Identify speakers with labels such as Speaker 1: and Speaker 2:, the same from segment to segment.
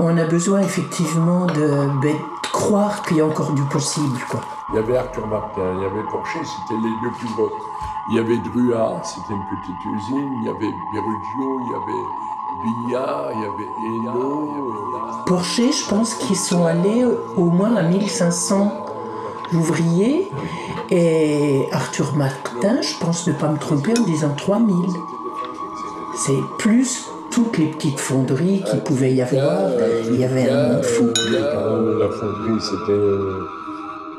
Speaker 1: On a besoin effectivement de, ben, de croire qu'il y a encore du possible. Quoi.
Speaker 2: Il y avait Arthur Martin, il y avait Porcher, c'était les deux plus beaux. Il y avait Druat, c'était une petite usine, il y avait Berugio, il y avait Billard, il y avait Hello.
Speaker 1: Porcher, je pense qu'ils sont allés au moins à 1500 ouvriers et Arthur Martin, je pense ne pas me tromper en disant 3000. C'est plus toutes les petites fonderies qu'il pouvait y avoir. Il y avait un monde fou.
Speaker 2: La fonderie, c'était. euh,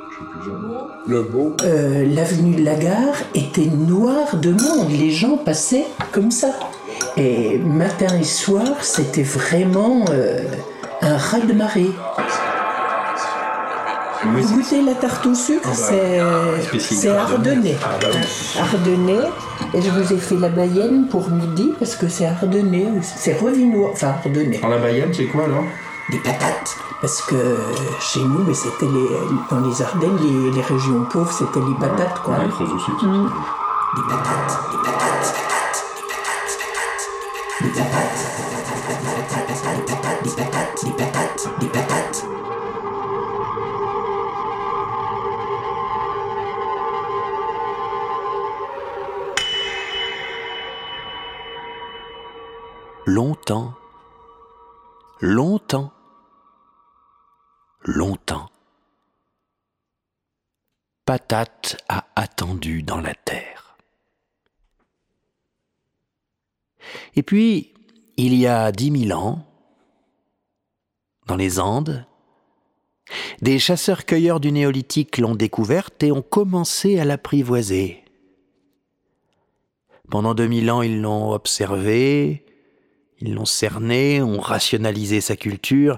Speaker 2: je sais plus jamais. Le beau.
Speaker 1: Euh, L'avenue de la Gare était noire de monde. Les gens passaient comme ça. Et matin et soir, c'était vraiment euh, un raz-de-marée. Vous goûtez la tarte au sucre, c'est
Speaker 3: spécifique.
Speaker 1: c'est ardennais. Ardennais. Et je vous ai fait la Bayenne pour midi parce que c'est ardennais. C'est revinois, enfin ardennais.
Speaker 3: En la Bayenne, c'est quoi alors
Speaker 1: Des patates. Parce que chez nous, mais c'était les, dans les Ardennes, les, les régions pauvres, c'était les patates, quoi.
Speaker 3: Ouais, aussi.
Speaker 1: Des patates, des patates, des patates, des patates, des patates, des patates, des patates, des patates.
Speaker 4: Longtemps, longtemps, longtemps. Patate a attendu dans la terre. Et puis, il y a dix mille ans, dans les Andes, des chasseurs-cueilleurs du néolithique l'ont découverte et ont commencé à l'apprivoiser. Pendant 2000 ans, ils l'ont observé, ils l'ont cerné, ont rationalisé sa culture,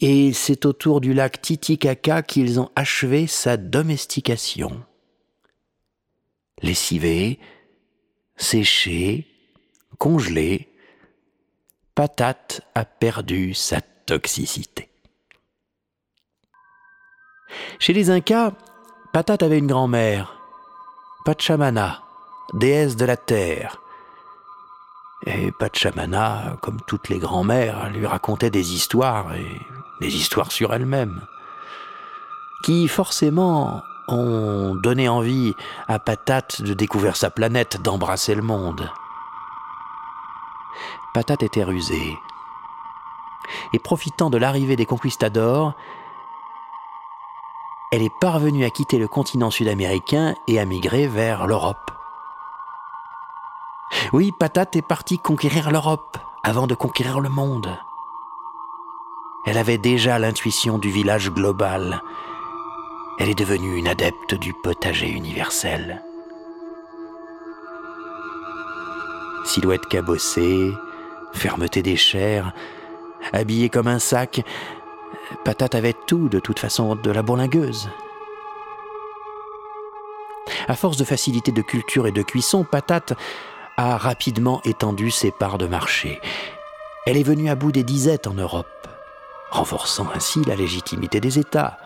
Speaker 4: et c'est autour du lac Titicaca qu'ils ont achevé sa domestication. Lessivé, séché, congelé, Patate a perdu sa toxicité. Chez les Incas, Patate avait une grand-mère, Pachamana, déesse de la terre. Et Pachamana, comme toutes les grand-mères, lui racontait des histoires, et des histoires sur elle-même, qui forcément ont donné envie à Patate de découvrir sa planète, d'embrasser le monde. Patate était rusée. Et profitant de l'arrivée des conquistadors, elle est parvenue à quitter le continent sud-américain et à migrer vers l'Europe. Oui, Patate est partie conquérir l'Europe avant de conquérir le monde. Elle avait déjà l'intuition du village global. Elle est devenue une adepte du potager universel. Silhouette cabossée, fermeté des chairs, habillée comme un sac, Patate avait tout, de toute façon, de la bourlingueuse. À force de facilité de culture et de cuisson, Patate rapidement étendu ses parts de marché. Elle est venue à bout des disettes en Europe, renforçant ainsi la légitimité des États,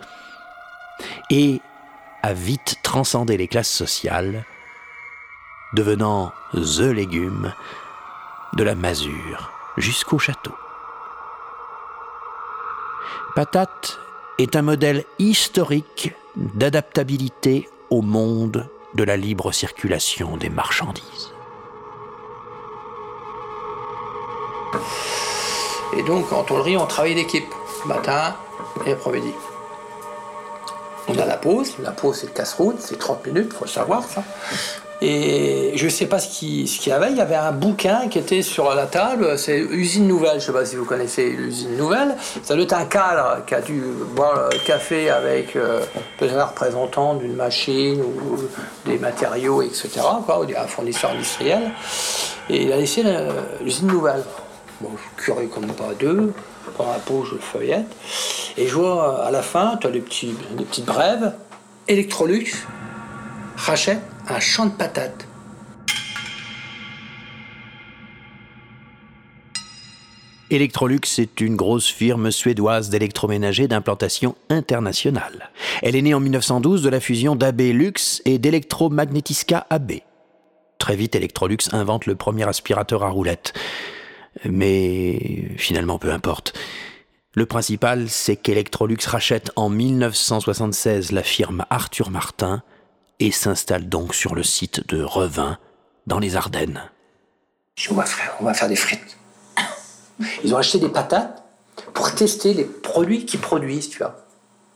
Speaker 4: et a vite transcendé les classes sociales, devenant the légume de la masure jusqu'au château. Patate est un modèle historique d'adaptabilité au monde de la libre circulation des marchandises.
Speaker 5: Et donc, en tôlerie, on travaille d'équipe, matin et après-midi. On a la pause. La pause, c'est le casse-route, c'est 30 minutes, faut le savoir, ça. Et je sais pas ce qu'il y avait. Il y avait un bouquin qui était sur la table. C'est Usine Nouvelle. Je sais pas si vous connaissez l'Usine Nouvelle. Ça doit être un cadre qui a dû boire le café avec euh, un représentant d'une machine ou des matériaux, etc. Ou un fournisseur industriel. Et il a laissé la- l'Usine Nouvelle. Bon, je suis curieux comme pas deux. Pendant la pause, je le feuillette. Et je vois à la fin, tu as des, petits, des petites brèves. Electrolux rachète un champ de patates.
Speaker 4: Electrolux est une grosse firme suédoise d'électroménager d'implantation internationale. Elle est née en 1912 de la fusion d'AB Lux et d'Electromagnetisca AB. Très vite, Electrolux invente le premier aspirateur à roulettes. Mais finalement, peu importe. Le principal, c'est qu'Electrolux rachète en 1976 la firme Arthur Martin et s'installe donc sur le site de Revin, dans les Ardennes.
Speaker 5: Je on va faire des frites. Ils ont acheté des patates pour tester les produits qu'ils produisent, tu vois.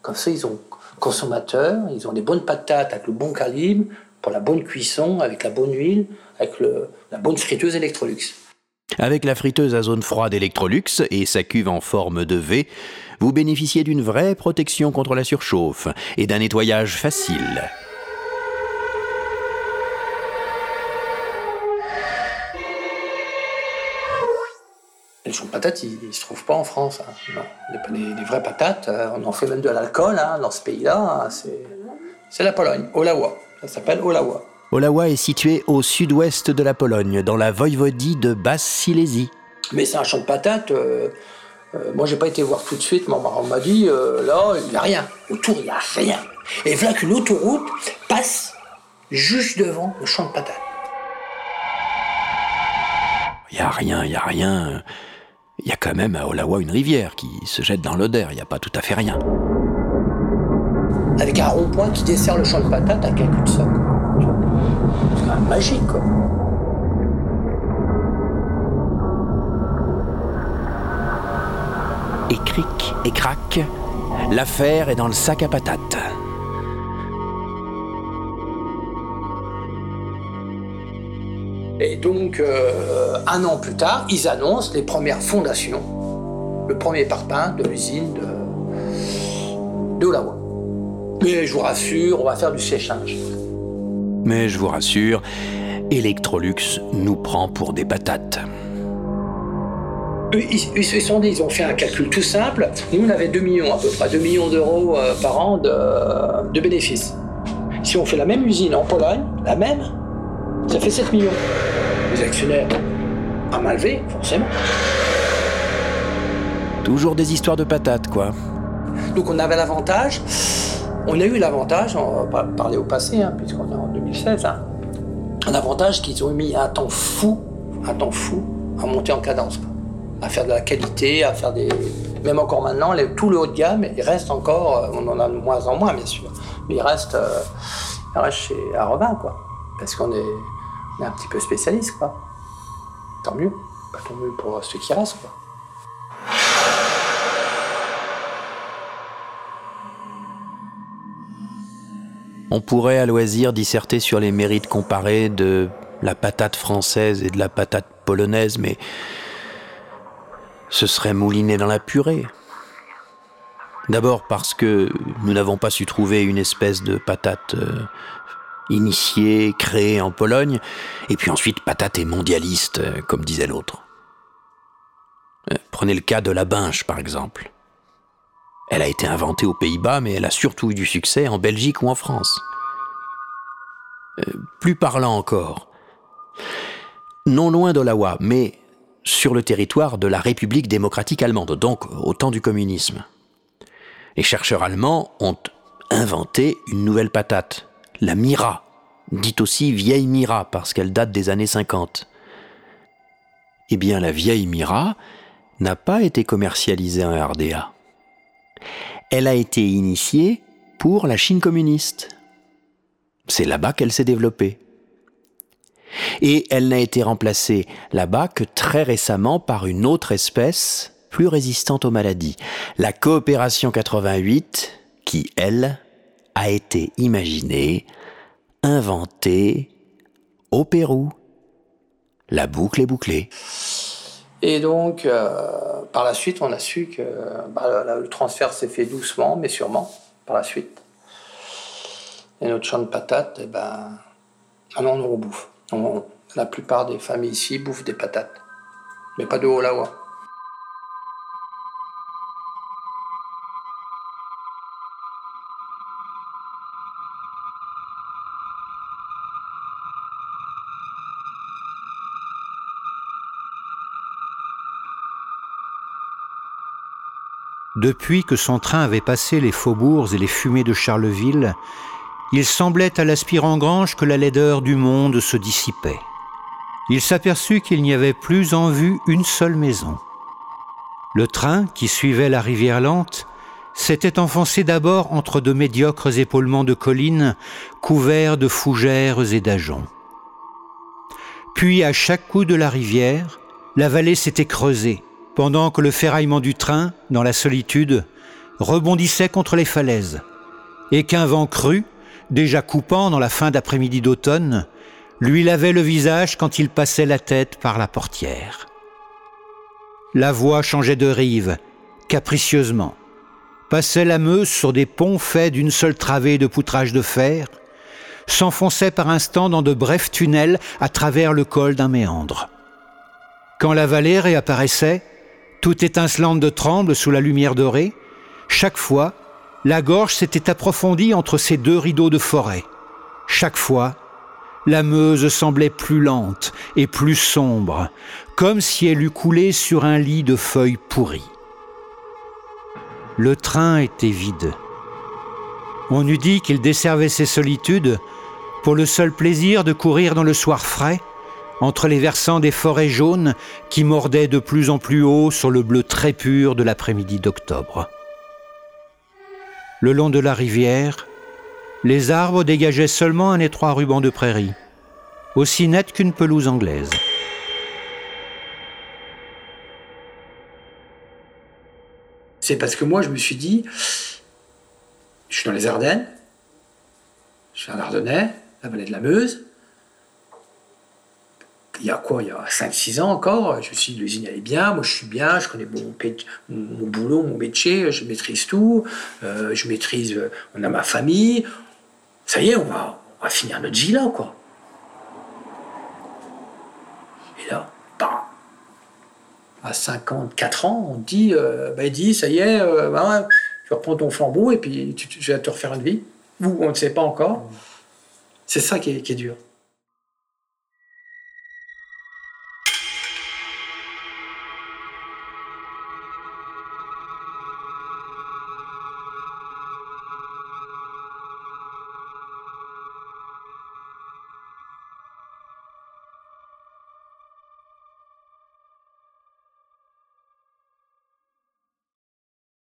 Speaker 5: Comme ça, ils ont consommateurs, ils ont des bonnes patates avec le bon calibre, pour la bonne cuisson, avec la bonne huile, avec la bonne friteuse Electrolux.
Speaker 4: Avec la friteuse à zone froide Electrolux et sa cuve en forme de V, vous bénéficiez d'une vraie protection contre la surchauffe et d'un nettoyage facile.
Speaker 5: Les champs de patates, ils ne se trouvent pas en France. Hein. Non. Les, vraies patates, euh, on en fait même de l'alcool hein, dans ce pays-là. Hein. C'est la Pologne, Olawa. Ça s'appelle Olawa.
Speaker 4: Olawa est situé au sud-ouest de la Pologne, dans la voïvodie de Basse-Silésie.
Speaker 5: Mais c'est un champ de patates. Euh, euh, moi, j'ai pas été voir tout de suite. on m'a dit, là, il n'y a rien. Autour, il n'y a rien. Et voilà qu'une autoroute passe juste devant le champ de patates.
Speaker 4: Il n'y a rien, il n'y a rien. Il y a quand même à Olawa une rivière qui se jette dans l'Oder, il n'y a pas tout à fait rien.
Speaker 5: Avec un rond-point qui dessert le champ de patates à quelques de C'est quand même magique, quoi.
Speaker 4: Et cric et crac, l'affaire est dans le sac à patates.
Speaker 5: Et donc, euh, un an plus tard, ils annoncent les premières fondations, le premier parpaing de l'usine de, de Mais je vous rassure, on va faire du séchage.
Speaker 4: Mais je vous rassure, Electrolux nous prend pour des patates.
Speaker 5: Ils, se sont dit, ils ont fait un calcul tout simple. Nous, on avait 2 millions à peu près, 2 millions d'euros euh, par an de, de bénéfices. Si on fait la même usine en Pologne, la même, ça fait 7 millions. Les actionnaires, à mal levé, forcément.
Speaker 4: Toujours des histoires de patates, quoi.
Speaker 5: Donc on avait l'avantage, on a eu l'avantage, on va parler au passé, hein, puisqu'on est en 2016, hein, un avantage qu'ils ont mis un temps fou, un temps fou, à monter en cadence, à faire de la qualité, à faire des... Même encore maintenant, tout le haut de gamme, il reste encore, euh, on en a de moins en moins bien sûr, mais il reste, euh, il chez quoi. Parce qu'on est, un petit peu spécialiste, quoi. Tant mieux. Pas tant mieux pour ceux qui restent, quoi.
Speaker 4: On pourrait à loisir disserter sur les mérites comparés de la patate française et de la patate polonaise, mais ce serait mouliner dans la purée. D'abord parce que nous n'avons pas su trouver une espèce de patate euh, initié, créé en Pologne, et puis ensuite patate et mondialiste, euh, comme disait l'autre. Euh, prenez le cas de la binge, par exemple. Elle a été inventée aux Pays-Bas, mais elle a surtout eu du succès en Belgique ou en France. Plus parlant encore, non loin d'Olawa, mais sur le territoire de la République démocratique allemande, donc au temps du communisme. Les chercheurs allemands ont inventé une nouvelle patate, la Mira, dite aussi vieille Mira parce qu'elle date des années 50. Eh bien, la vieille Mira n'a pas été commercialisée en RDA. Elle a été initiée pour la Chine communiste. C'est là-bas qu'elle s'est développée. Et elle n'a été remplacée là-bas que très récemment par une autre espèce plus résistante aux maladies, la coopération 88, qui, elle, a été imaginé, inventé au Pérou. La boucle est bouclée.
Speaker 5: Et donc, euh, par la suite, on a su que bah, le transfert s'est fait doucement, mais sûrement, par la suite. Et notre champ de patates, eh ben, maintenant on en rebouffe. la plupart des familles ici bouffent des patates, mais pas de Holawa.
Speaker 6: Depuis que son train avait passé les faubourgs et les fumées de Charleville, il semblait à l'aspirant Grange que la laideur du monde se dissipait. Il s'aperçut qu'il n'y avait plus en vue une seule maison. Le train, qui suivait la rivière lente, s'était enfoncé d'abord entre de médiocres épaulements de collines couverts de fougères et d'ajoncs. Puis, à chaque coup de la rivière, la vallée s'était creusée, pendant que le ferraillement du train, dans la solitude, rebondissait contre les falaises, et qu'un vent cru, déjà coupant dans la fin d'après-midi d'automne, lui lavait le visage quand il passait la tête par la portière. La voie changeait de rive, capricieusement, passait la Meuse sur des ponts faits d'une seule travée de poutrage de fer, s'enfonçait par instants dans de brefs tunnels à travers le col d'un méandre. Quand la vallée réapparaissait, tout étincelante de tremble sous la lumière dorée, chaque fois, la gorge s'était approfondie entre ces deux rideaux de forêt. Chaque fois, la Meuse semblait plus lente et plus sombre, comme si elle eût coulé sur un lit de feuilles pourries. Le train était vide. On eût dit qu'il desservait ses solitudes pour le seul plaisir de courir dans le soir frais, entre les versants des forêts jaunes qui mordaient de plus en plus haut sur le bleu très pur de l'après-midi d'octobre. Le long de la rivière, les arbres dégageaient seulement un étroit ruban de prairie, aussi net qu'une pelouse anglaise.
Speaker 5: C'est parce que moi, je me suis dit, je suis dans les Ardennes, je suis un Ardennais, la vallée de la Meuse. Il y a quoi Il y a 5-6 ans encore, je me suis dit, l'usine elle est bien, moi je suis bien, je connais mon, mon boulot, mon métier, je maîtrise tout, euh, je maîtrise, euh, on a ma famille. Ça y est, on va, on va finir notre vie là, quoi. Et là, bam À 54 ans, on dit, euh, bah, il dit, ça y est, bah, tu reprends ton flambeau et puis tu, vas te refaire une vie. Ou on ne sait pas encore. C'est ça qui est, qui est dur.